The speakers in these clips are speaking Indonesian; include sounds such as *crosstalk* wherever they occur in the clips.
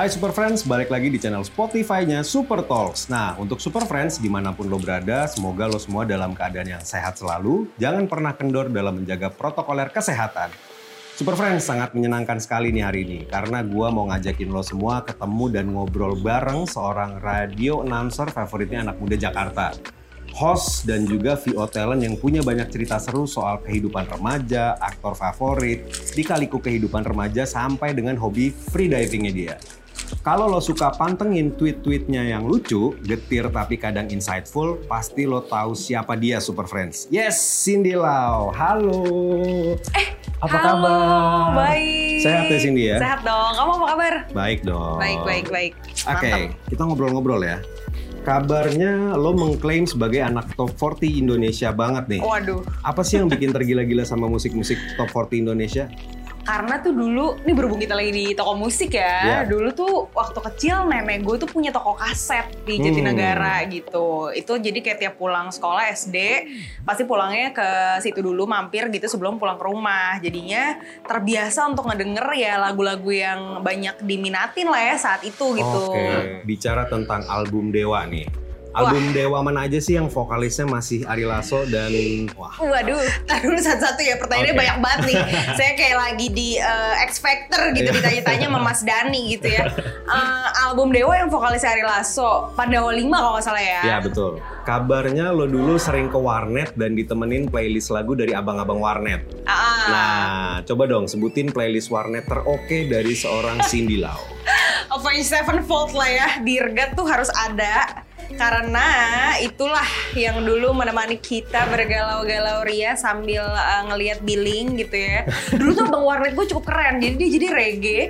Hai Super Friends, balik lagi di channel Spotify-nya Super Talks. Nah, untuk Super Friends, di mana pun lo berada, semoga lo semua dalam keadaan yang sehat selalu. Jangan pernah kendor dalam menjaga protokoler kesehatan. Super Friends, sangat menyenangkan sekali nih hari ini. Karena gua mau ngajakin lo semua ketemu dan ngobrol bareng seorang radio announcer favoritnya anak muda Jakarta. Host dan juga VO talent yang punya banyak cerita seru soal kehidupan remaja, aktor favorit, di-kaliku kehidupan remaja sampai dengan hobi freedivingnya dia. Kalau lo suka pantengin tweet-tweetnya yang lucu, getir tapi kadang insightful, pasti lo tahu siapa dia Super Friends. Yes, Cindy Lau. Halo. Eh, Apa halo, kabar? Baik. Sehat ya, Cindy ya? Sehat dong. Kamu apa kabar? Baik dong. Baik, baik, baik. Oke, Mantap. kita ngobrol-ngobrol ya. Kabarnya lo mengklaim sebagai anak top 40 Indonesia banget nih. Waduh, Apa sih yang bikin tergila-gila sama musik-musik top 40 Indonesia? Karena tuh dulu, ini berhubung kita lagi di toko musik ya. Ya. Dulu tuh waktu kecil nenek gue tuh punya toko kaset di Jatinegara gitu. Itu jadi kayak tiap pulang sekolah SD, pasti pulangnya ke situ dulu mampir gitu sebelum pulang ke rumah. Jadinya terbiasa untuk ngedenger ya lagu-lagu yang banyak diminatin lah ya saat itu gitu. Oke, bicara tentang album Dewa nih. Album Dewa mana aja sih yang vokalisnya masih Ari Lasso dan wah Waduh, tar dulu satu-satu ya pertanyaannya Oke. banyak banget nih. *laughs* Saya kayak lagi di eh, X Factor gitu Iya. ditanya-tanya sama Mas Dani gitu ya. Eh, album Dewa yang vokalis Ari Lasso, Pandawa 5 kalau nggak salah ya. ya betul. Kabarnya lo dulu sering ke warnet dan ditemenin playlist lagu dari abang-abang warnet. Ah, Nah, coba dong sebutin playlist warnet teroke dari seorang Cindy Lau. *laughs* Avenged Sevenfold lah ya, Dirgat tuh harus ada. Karena itulah yang dulu menemani kita bergalau-galau ria sambil uh, ngelihat billing gitu ya. Dulu tuh Bang Warnet gue cukup keren. Jadi dia jadi reggae,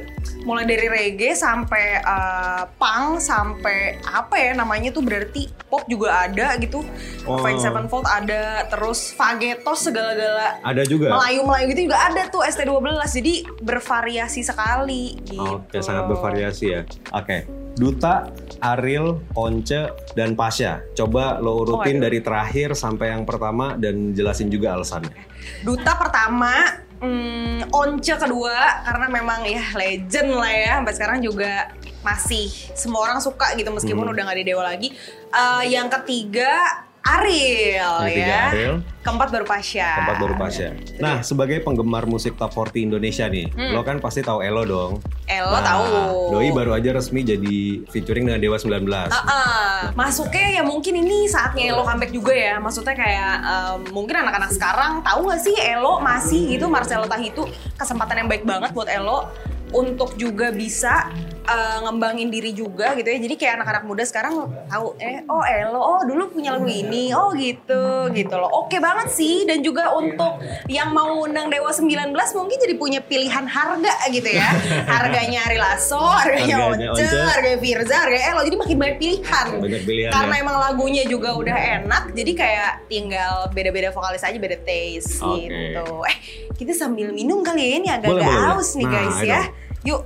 mulai dari reggae sampai uh, punk sampai apa ya namanya tuh berarti pop juga ada gitu. Oh. Avenged Sevenfold ada, terus Fagetos segala-gala Ada juga. Melayu-Melayu gitu juga ada tuh ST12. Jadi bervariasi sekali gitu. Oke, sangat bervariasi ya. Oke, Duta, Ariel, Once, dan Pasha. Coba lo urutin Waduh. dari terakhir sampai yang pertama dan jelasin juga alasannya. Duta pertama, hmm, Once kedua karena memang ya legend lah ya sampai sekarang juga masih semua orang suka gitu meskipun Hmm. udah nggak di Dewa lagi. Eh, yang ketiga Ariel ketiga ya. Ariel, Keempat baru Pasha. keempat baru Pasha. Nah, sebagai penggemar musik top 40 Indonesia nih, Hmm. lo kan pasti tahu Elo dong. Elo Nah, tahu. Doi baru aja resmi jadi featuring dengan Dewa 19. Ah, ah. masuknya ya mungkin ini saatnya Elo comeback juga ya. Maksudnya kayak em, mungkin anak-anak sekarang tahu nggak sih Elo masih gitu Marcelo Tahitu kesempatan yang baik banget buat Elo untuk juga bisa eh, ngembangin diri juga gitu ya. Jadi kayak anak-anak muda sekarang tahu eh oh Elo oh dulu punya lagu ini oh gitu gitu loh. Oke banget sih dan juga untuk yang mau undang Dewa 19 mungkin jadi punya pilihan harga gitu ya. Harganya Ari Lasso, harganya, Harganya Once, Once. harganya Firza, harganya Elo. Jadi makin banyak pilihan. Banyak pilihan Karena ya. emang lagunya juga udah enak, jadi kayak tinggal beda-beda vokalis aja, beda taste Oke. gitu. Eh, kita sambil minum kali ya, ini agak-agak haus nih Nah, guys ya. Yuk.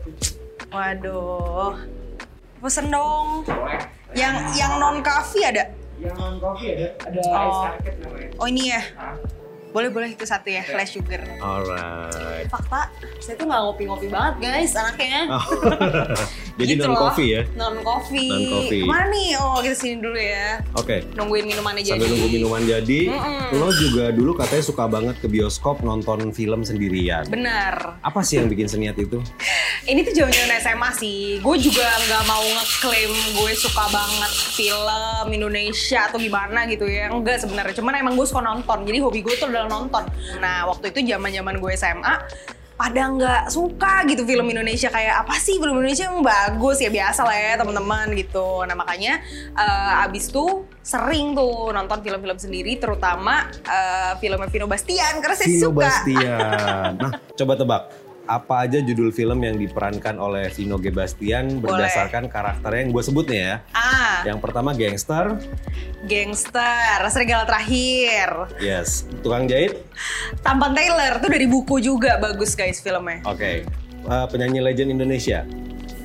Waduh. Pesen dong. Yang yang non coffee ada? Yang non coffee ada ada Oh. ice namanya. Oh ini ya. Boleh boleh itu satu ya, less sugar. Alright. Fakta, saya tuh nggak ngopi-ngopi banget guys anaknya. Oh. *laughs* jadi Gitu non coffee ya. Non coffee. Non-coffee. Ke mana nih? Oh kita sini dulu ya. Oke. Nungguin minumannya jadi. Sambil nunggu minuman jadi, Mm-mm. lo juga dulu katanya suka banget ke bioskop nonton film sendirian. Benar. Apa sih yang bikin seniat itu? *laughs* Ini tuh zaman SMA sih. Gue juga nggak mau ngeklaim gue suka banget film Indonesia atau gimana gitu ya. Enggak sebenarnya. Cuman emang gue suka nonton. Jadi hobi gue tuh adalah nonton. Nah waktu itu zaman zaman gue SMA pada nggak suka gitu film Indonesia kayak apa sih film Indonesia yang bagus ya biasa lah ya teman-teman gitu. Nah makanya eh, abis tuh sering tuh nonton film-film sendiri terutama eh, filmnya Vino Bastian karena saya Vino suka. Bastian. Nah, coba tebak. Apa aja judul film yang diperankan oleh Vino G. Bastian Boleh. berdasarkan karakternya yang gue sebut nih ya. Ah, Yang pertama gangster, gangster, serigala terakhir. yes. Tukang jahit, Tampan Taylor tuh dari buku juga bagus guys filmnya. oke. Eh, penyanyi legend Indonesia,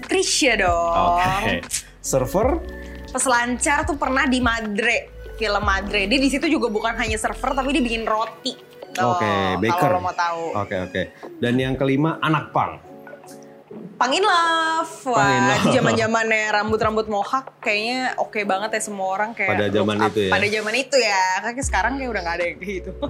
Krisya dong. oke. Server, Peselancar tuh pernah di Madre, film Madre. Dia di situ juga bukan hanya server tapi dia bikin roti. Oke, baker. Kalau lo mau tahu. Oke oke. Dan yang kelima anak pang. Pang in Love. Wah, Love. zaman-zamannya rambut-rambut mohak kayaknya oke banget ya semua orang kayak Pada zaman up itu ya. Pada zaman itu ya. Kayak sekarang kayak udah gak ada yang kayak gitu. *laughs*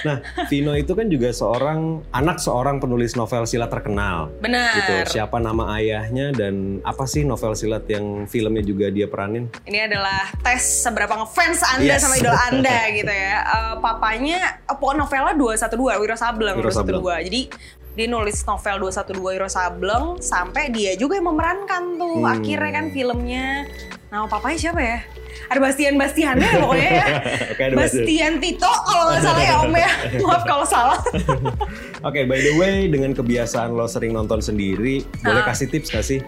Nah, Vino itu kan juga seorang anak seorang penulis novel silat terkenal. Benar. Gitu. Siapa nama ayahnya dan apa sih novel silat yang filmnya juga dia peranin? Ini adalah tes seberapa ngefans Anda Yes. sama idola Anda *laughs* gitu ya. Eh, papanya, eh, pokoknya novelnya 212, Wiro Sableng. Wiro Sableng. 212. Jadi dia nulis novel 212 Wiro Sableng sampai dia juga yang memerankan tuh. Hmm. Akhirnya kan filmnya. Nama papanya siapa ya? Ada Bastian Bastiannya ya pokoknya ya. *laughs* Oke, ada Bastian. Tito kalau nggak salah ya Om ya. *laughs* Maaf kalau salah. *laughs* Oke, by the way, dengan kebiasaan lo sering nonton sendiri, boleh Ah. kasih tips gak sih?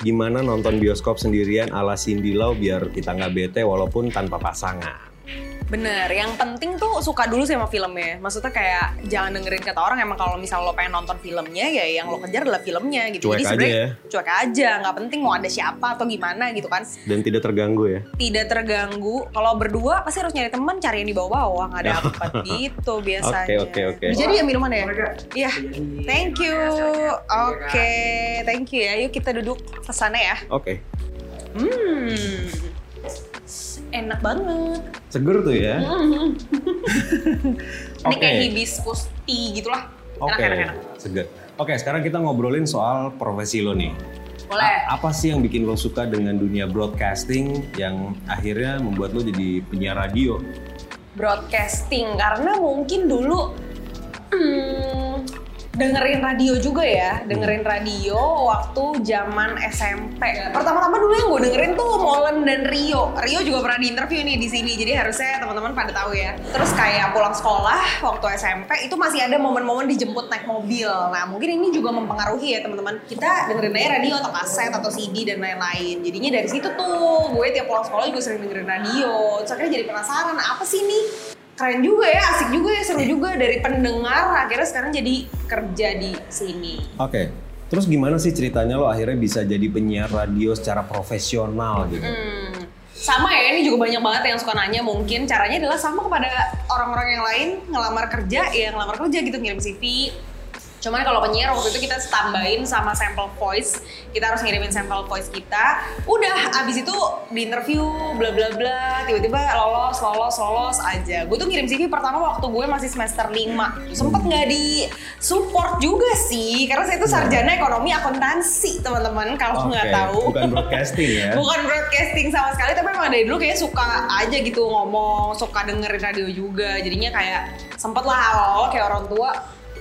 Gimana nonton bioskop sendirian ala Cindy Lau biar kita nggak bete walaupun tanpa pasangan? Bener, yang penting tuh suka dulu sih sama filmnya. Maksudnya kayak jangan dengerin kata orang emang kalau misal lo pengen nonton filmnya ya yang lo kejar adalah filmnya gitu. Cuek Jadi aja sebenarnya ya. cuek aja, nggak penting mau ada siapa atau gimana gitu kan. Dan tidak terganggu ya? Tidak terganggu. Kalau berdua pasti harus nyari teman, cari yang di bawah-bawah nggak dapet *laughs* gitu biasanya. Oke, oke, oke. Jadi ya minuman ya? Iya. Thank you. Oke, thank you ya. Yuk kita duduk ke sana ya. Oke. Hmm. Enak banget. Seger tuh ya? Hmm. Ini Oke. kayak hibiscus tea gitu lah. Oke, Enak, enak, enak. seger. Oke, sekarang kita ngobrolin soal profesi lo nih. Boleh. A- Apa sih yang bikin lo suka dengan dunia broadcasting yang akhirnya membuat lo jadi penyiar radio? Broadcasting karena mungkin dulu hmm, dengerin radio juga ya, dengerin radio waktu zaman SMP. Pertama-tama dulu yang gue dengerin tuh Molen dan Rio. Rio juga pernah diinterview nih di sini, jadi harusnya teman-teman pada tahu ya. Terus kayak pulang sekolah waktu SMP itu masih ada momen-momen dijemput naik mobil. Nah mungkin ini juga mempengaruhi ya teman-teman. Kita dengerin aja radio atau kaset atau CD dan lain-lain. Jadinya dari situ tuh gue tiap pulang sekolah juga sering dengerin radio. Terus akhirnya jadi penasaran apa sih nih keren juga ya, asik juga ya, seru juga dari pendengar akhirnya sekarang jadi kerja di sini. Oke, terus gimana sih ceritanya lo akhirnya bisa jadi penyiar radio secara profesional gitu? Hmm. Sama ya, ini juga banyak banget yang suka nanya mungkin caranya adalah sama kepada orang-orang yang lain ngelamar kerja, ya ngelamar kerja gitu ngirim CV. Cuman kalau penyiar waktu itu kita tambahin sama sampel voice, kita harus ngirimin sampel voice kita. Udah, abis itu di interview bla bla bla, tiba-tiba lolos, lolos, lolos aja. Gue tuh ngirim CV pertama waktu gue masih semester 5. Sempet nggak di support juga sih, karena saya tuh sarjana ekonomi akuntansi teman-teman kalau Oke, nggak tahu. bukan broadcasting ya? *laughs* Bukan broadcasting sama sekali, tapi emang dari dulu kayak suka aja gitu ngomong, suka dengerin radio juga. Jadinya kayak sempet lah awal-awal kayak orang tua,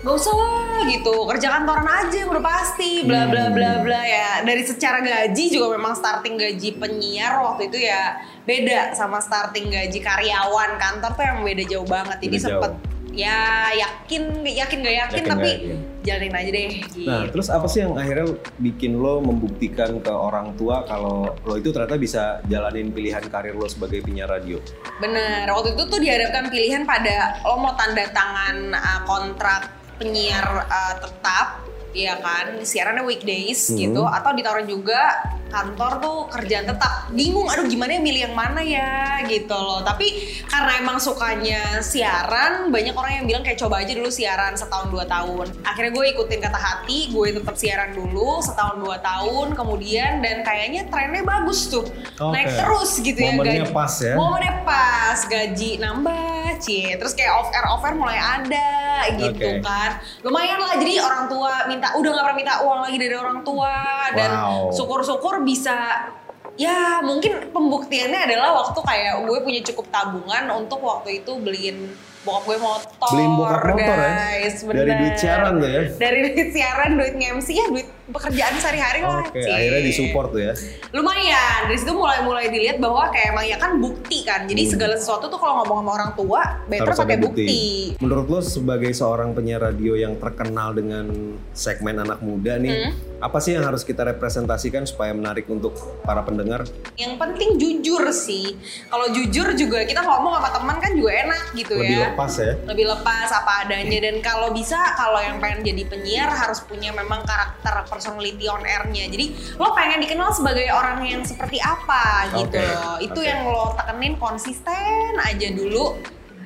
gak usah lah gitu, kerja kantoran aja udah pasti, bla bla bla bla ya. Dari secara gaji juga memang starting gaji penyiar waktu itu ya beda sama starting gaji karyawan kantor tuh yang beda jauh banget. Jadi Beda sempet ya yakin yakin gak yakin, Yakin tapi nggak yakin. jalanin aja deh. Gitu. Nah, terus apa sih yang akhirnya bikin lo membuktikan ke orang tua kalau lo itu ternyata bisa jalanin pilihan karir lo sebagai penyiar radio? Bener, waktu itu tuh dihadapkan pilihan pada lo mau tanda tangan uh, kontrak penyiar uh, tetap, ya kan, siarannya weekdays Hmm. gitu, atau ditawarin juga kantor tuh kerjaan tetap. Bingung, aduh gimana ya milih yang mana ya gitu loh. Tapi karena emang sukanya siaran, banyak orang yang bilang kayak coba aja dulu siaran setahun dua tahun. Akhirnya gue ikutin kata hati, gue tetap siaran dulu setahun dua tahun, kemudian dan kayaknya trennya bagus tuh, naik Oke. terus gitu ya Momennya pas ya? momennya pas gaji nambah cie terus kayak off air off air mulai ada gitu Oke. kan lumayan lah jadi orang tua minta udah nggak pernah minta uang lagi dari orang tua dan Wow. syukur-syukur bisa ya mungkin pembuktiannya adalah waktu kayak gue punya cukup tabungan untuk waktu itu beliin bokap gue motor Beliin bokap motor ya? guys Dari bener. duit siaran tuh ya? dari duit siaran duit nge-MC ya duit pekerjaan sehari-hari lah Oke, Cie akhirnya disupport tuh ya? lumayan dari situ mulai mulai dilihat bahwa kayak emang ya kan bukti kan jadi Hmm. segala sesuatu tuh kalau ngomong sama orang tua better Harus pakai bukti. Menurut lo sebagai seorang penyiar radio yang terkenal dengan segmen anak muda nih, Hmm. apa sih yang harus kita representasikan supaya menarik untuk para pendengar? yang penting jujur sih kalau jujur juga kita ngomong sama teman kan juga enak gitu Lebih ya lepas ya? lebih lepas apa adanya dan kalau bisa kalau yang pengen jadi penyiar harus punya memang karakter personality on air-nya jadi lo pengen dikenal sebagai orang yang seperti apa gitu loh itu oke. yang lo tekenin konsisten aja dulu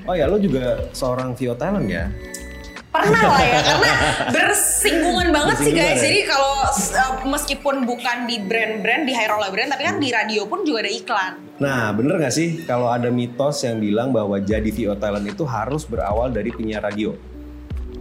Oh ya, lo juga seorang Vio Talent ya? Pernah lah ya, karena *laughs* bersinggungan banget sih guys. ya? Jadi kalau uh, meskipun bukan di brand-brand, di high roller brand, tapi kan di radio pun juga ada iklan. Nah, bener nggak sih kalau ada mitos yang bilang bahwa jadi VO talent itu harus berawal dari penyiar radio?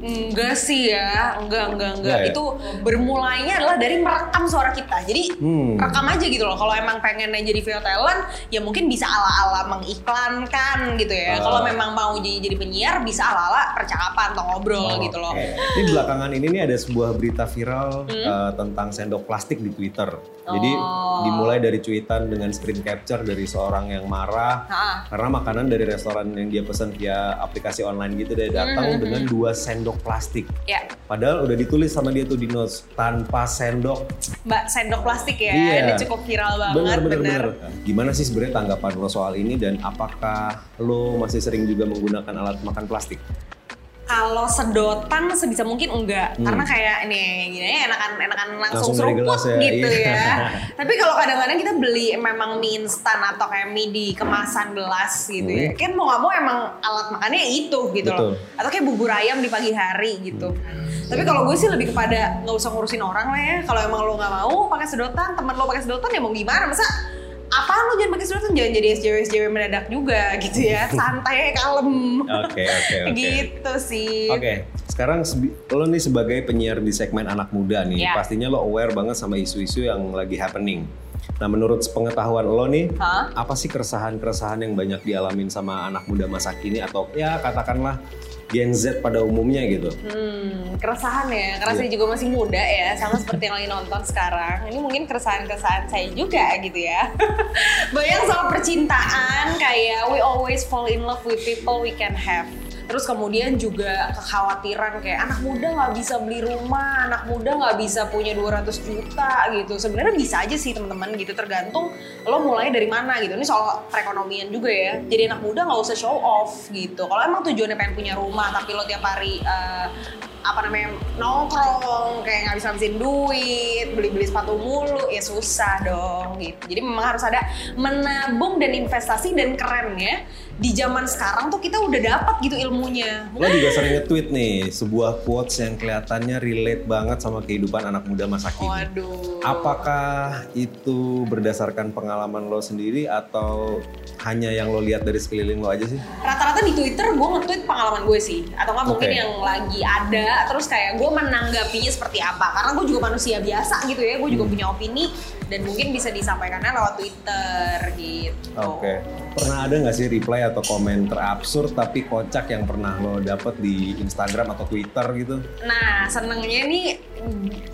Enggak sih ya, enggak, enggak, enggak. Enggak ya? Itu bermulainya adalah dari merekam suara kita. Jadi Hmm. rekam aja gitu loh. Kalau emang pengennya jadi VO talent, ya mungkin bisa ala-ala mengiklankan gitu ya. Oh. Kalau memang mau jadi jadi penyiar, bisa ala-ala percakapan atau ngobrol gitu loh. Oke. Ini belakangan ini nih ada sebuah berita viral eh, tentang sendok plastik di Twitter. Jadi Oh. dimulai dari cuitan dengan screen capture dari seorang yang marah Ha. karena makanan dari restoran yang dia pesan via aplikasi online gitu dia datang dengan dua sendok plastik. Ya, Padahal udah ditulis sama dia tuh di notes tanpa sendok. Mbak sendok plastik ya. Iya. Ini cukup viral banget, Bener bener bener. bener. Gimana sih sebenarnya tanggapan lo soal ini dan apakah lo masih sering juga menggunakan alat makan plastik? Kalau sedotan sebisa mungkin enggak, Hmm. karena kayak ini gini ya, enakan enakan langsung, Langsung seruput ya, gitu iya. ya. *laughs* Tapi kalau kadang-kadang kita beli memang mie instan atau kayak mie di kemasan gelas gitu ya, Hmm. kan mau nggak mau emang alat makannya itu gitu Betul. loh. Atau kayak bubur ayam di pagi hari gitu. Tapi kalau gue sih lebih kepada nggak usah ngurusin orang lah ya. Kalau emang lo nggak mau pakai sedotan, temen lo pakai sedotan ya mau gimana? Masa apaan lo jangan pakai sedotan jangan jadi SJW SJW mendadak juga gitu ya. *laughs* Santai kalem. Oke oke oke. gitu sih. Oke, sekarang sebi- lo nih sebagai penyiar di segmen anak muda nih, Ya. pastinya lo aware banget sama isu-isu yang lagi happening. Nah, menurut pengetahuan lo nih, Hah? apa sih keresahan-keresahan yang banyak dialamin sama anak muda masa kini atau ya katakanlah Gen Z pada umumnya gitu? Hmm, keresahan ya, karena Iya. saya juga masih muda ya, sama seperti yang lagi nonton sekarang. Ini mungkin keresahan-keresahan saya juga gitu ya. *laughs* Bayang soal percintaan, kayak we always fall in love with people we can have. Terus kemudian juga kekhawatiran kayak anak muda nggak bisa beli rumah, anak muda nggak bisa punya 200 juta gitu. Sebenarnya bisa aja sih teman-teman gitu, tergantung lo mulai dari mana gitu. Ini soal perekonomian juga ya. Jadi anak muda nggak usah show off gitu. Kalau emang tujuannya pengen punya rumah, tapi lo tiap hari eh, apa namanya nongkrong kayak nggak bisa habisin duit beli-beli sepatu mulu ya susah dong gitu jadi memang harus ada menabung dan investasi dan kerennya di zaman sekarang tuh kita udah dapat gitu ilmunya Lo juga sering nge-tweet nih sebuah quotes yang kelihatannya relate banget sama kehidupan anak muda masa kini. waduh Apakah itu berdasarkan pengalaman lo sendiri atau hanya yang lo lihat dari sekeliling lo aja sih? rata-rata di Twitter gue nge-tweet pengalaman gue sih atau nggak mungkin Oke. yang lagi ada terus kayak gue menanggapinya seperti apa karena gue juga manusia biasa gitu ya gue juga Hmm. punya opini dan mungkin bisa disampaikannya lewat Twitter gitu Oke. Pernah ada nggak sih reply atau komen terabsurd tapi kocak yang pernah lo dapet di Instagram atau Twitter gitu? Nah, senengnya nih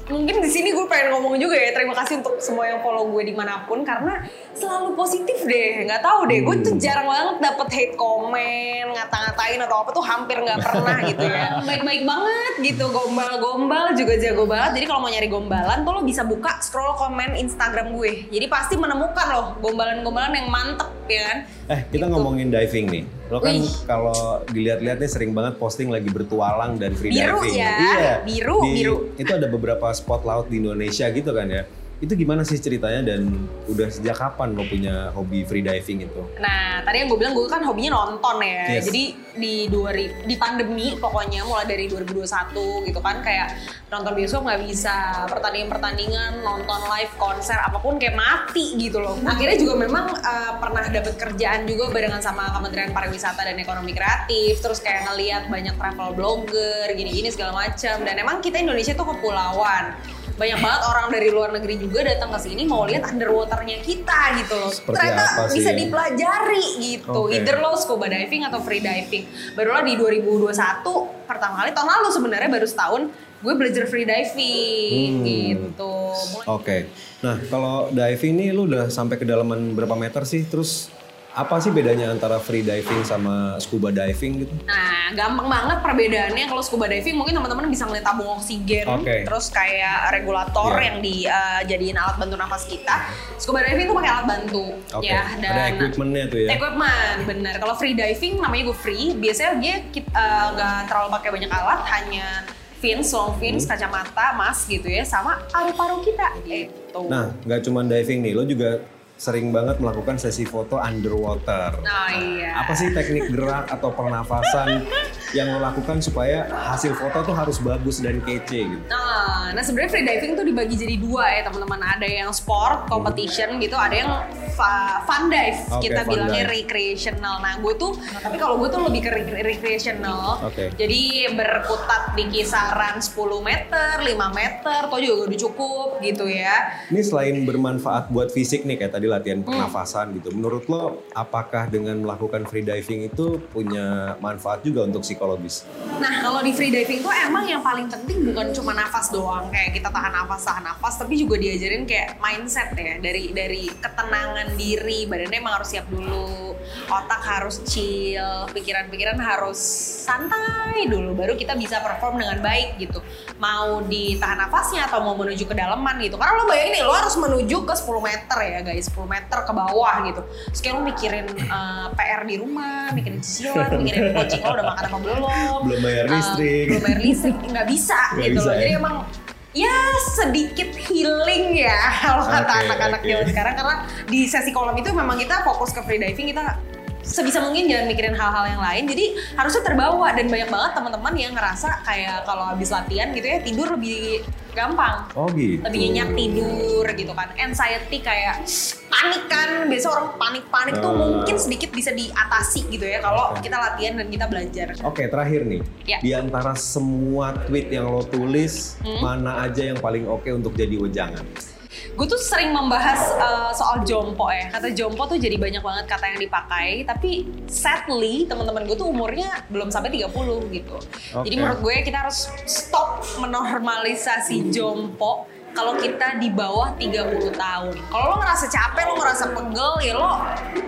mungkin di sini gue pengen ngomong juga ya. Terima kasih untuk semua yang follow gue di mana pun karena selalu positif deh. Nggak tahu deh, gue tuh jarang banget dapet hate comment, ngata-ngatain atau apa tuh hampir nggak pernah gitu ya. *laughs* Baik-baik banget gitu, gombal-gombal juga jago banget. Jadi kalau mau nyari gombalan tuh lo bisa buka scroll komen Instagram gue. Jadi pasti menemukan loh gombalan-gombalan yang mantep ya kan. Eh, kita ngomongin diving nih. Lo kan kalau dilihat-lihat nih sering banget posting lagi bertualang dan free Biru diving. ya, Iya. biru, Di- biru. Itu ada beberapa spot laut di Indonesia gitu kan ya. Itu gimana sih ceritanya dan udah sejak kapan lo punya hobi free diving itu? Nah, tadi yang gue bilang gue kan hobinya nonton ya. Yes. Jadi di 2000 di pandemi pokoknya mulai dari 2021 gitu kan kayak nonton bioskop nggak bisa, pertandingan-pertandingan, nonton live konser apa pun kayak mati gitu loh. Akhirnya juga memang eh, pernah dapet kerjaan juga barengan sama Kementerian Pariwisata dan Ekonomi Kreatif, terus kayak ngeliat banyak travel blogger gini-gini segala macam. Dan emang kita Indonesia tuh kepulauan banyak banget orang dari luar negeri juga datang ke sini mau lihat underwaternya kita gitu loh. Seperti Ternyata apa sih bisa dipelajari gitu. Oke. Either lo scuba diving atau free diving. Barulah di 2021 pertama kali tahun lalu sebenarnya baru setahun gue belajar free diving Hmm. gitu. Oke. Nah, kalau diving nih lu udah sampai kedalaman berapa meter sih? Terus apa sih bedanya antara free diving sama scuba diving gitu? Nah, gampang banget perbedaannya kalau scuba diving mungkin teman-teman bisa ngeliat tabung oksigen, Oke. terus kayak regulator Iya. yang dijadiin alat bantu nafas kita. Scuba diving tuh pakai alat bantu Oke. ya dan Ada equipmentnya tuh ya. Equipment, bener. Kalau free diving namanya gue free, biasanya dia eh, nggak terlalu pakai banyak alat, hanya fins, long fins, Hmm. kacamata, mask gitu ya, sama paru-paru kita. Itu. Nah, nggak cuma diving nih, lo juga sering banget melakukan sesi foto underwater. Nah, iya. Apa sih teknik gerak atau pernafasan *laughs* yang lo lakukan supaya hasil foto tuh harus bagus dan kece gitu? Nah, nah sebenarnya free diving tuh dibagi jadi dua ya teman-teman. Ada yang sport competition gitu, ada yang fun dive. Oke, kita fun bilangnya dive. recreational. Nah, gue tuh tapi kalau gue tuh lebih ke re- recreational. Oke. Jadi berkutat di kisaran 10 meter, 5 meter, toh juga udah cukup gitu ya. Ini selain bermanfaat buat fisik nih kayak tadi latihan Hmm. pernafasan gitu. Menurut lo apakah dengan melakukan free diving itu punya manfaat juga untuk psikologis? Nah, kalau di free diving tuh emang yang paling penting bukan cuma nafas doang, kayak kita tahan nafas, tahan nafas, tapi juga diajarin kayak mindset ya, dari dari ketenangan diri, badannya emang harus siap dulu, otak harus chill, pikiran-pikiran harus santai dulu, baru kita bisa perform dengan baik gitu. Mau ditahan nafasnya atau mau menuju ke dalaman gitu. Karena lo bayangin nih, lo harus menuju ke 10 meter ya guys, 10 meter ke bawah gitu. Terus kayak lo mikirin eh, PR di rumah, mikirin cicilan, mikirin coaching lo udah makan apa belum, Belum bayar Uh, listrik. belum bayar listrik nggak bisa Nggak gitu bisa, loh ya? jadi emang ya sedikit healing ya *laughs* kalau kata anak-anak zaman sekarang. Karena di sesi kolam itu memang kita fokus ke free diving kita sebisa mungkin jangan mikirin hal-hal yang lain jadi harusnya terbawa dan banyak banget teman-teman yang ngerasa kayak kalau habis latihan gitu ya tidur lebih gampang Oh gitu. lebih nyenyak tidur gitu kan anxiety kayak panik kan biasa orang panik-panik tuh Hmm. mungkin sedikit bisa diatasi gitu ya kalau kita latihan dan kita belajar Oke, terakhir nih. Ya. Di antara semua tweet yang lo tulis, Hmm. mana aja yang paling oke untuk jadi wejangan? Gue tuh sering membahas uh, soal jompo ya. Kata jompo tuh jadi banyak banget kata yang dipakai. Tapi sadly teman-teman gue tuh umurnya belum sampai 30 gitu. Jadi Oke. menurut gue kita harus stop menormalisasi jompo kalau kita di bawah 30 tahun kalau lo ngerasa capek lo ngerasa pegel ya lo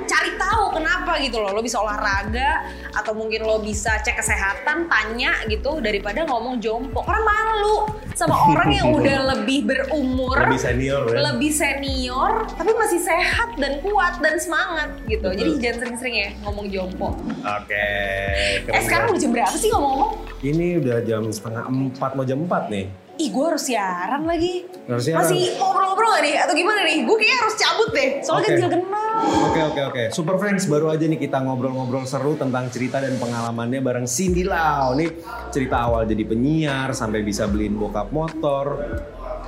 cari tahu kenapa gitu loh lo bisa olahraga atau mungkin lo bisa cek kesehatan tanya gitu daripada ngomong jompo karena malu sama orang yang udah *laughs* lebih berumur Lebih senior ya? lebih senior tapi masih sehat dan kuat dan semangat gitu. Jadi Betul. jangan sering-sering ya ngomong jompo. Oke, keren eh sekarang udah jam berapa sih ngomong-ngomong? Ini udah jam setengah empat, mau jam empat nih. Ih gue harus siaran lagi. Harus siaran. Masih ngobrol-ngobrol gak nih? Atau gimana nih? Gue kayaknya harus cabut deh. Soalnya Oke. ganjil genap. Oke oke oke, Super Friends baru aja nih kita ngobrol-ngobrol seru tentang cerita dan pengalamannya bareng Cindy Lau nih cerita awal jadi penyiar sampai bisa beliin bokap motor,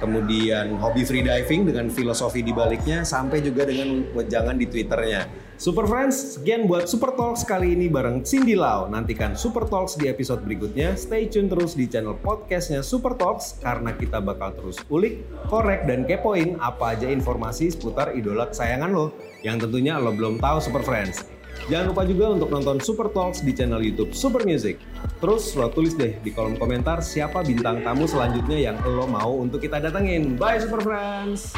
kemudian hobi free diving dengan filosofi di baliknya sampai juga dengan wejangan di twitternya. Super Friends, sekian buat Super Talks kali ini bareng Cindy Lau. Nantikan Super Talks di episode berikutnya. Stay tune terus di channel podcastnya Super Talks karena kita bakal terus ulik, korek, dan kepoin apa aja informasi seputar idola kesayangan lo yang tentunya lo belum tahu Super Friends. Jangan lupa juga untuk nonton Super Talks di channel YouTube Super Music. Terus lo tulis deh di kolom komentar siapa bintang tamu selanjutnya yang lo mau untuk kita datengin. Bye Super Friends!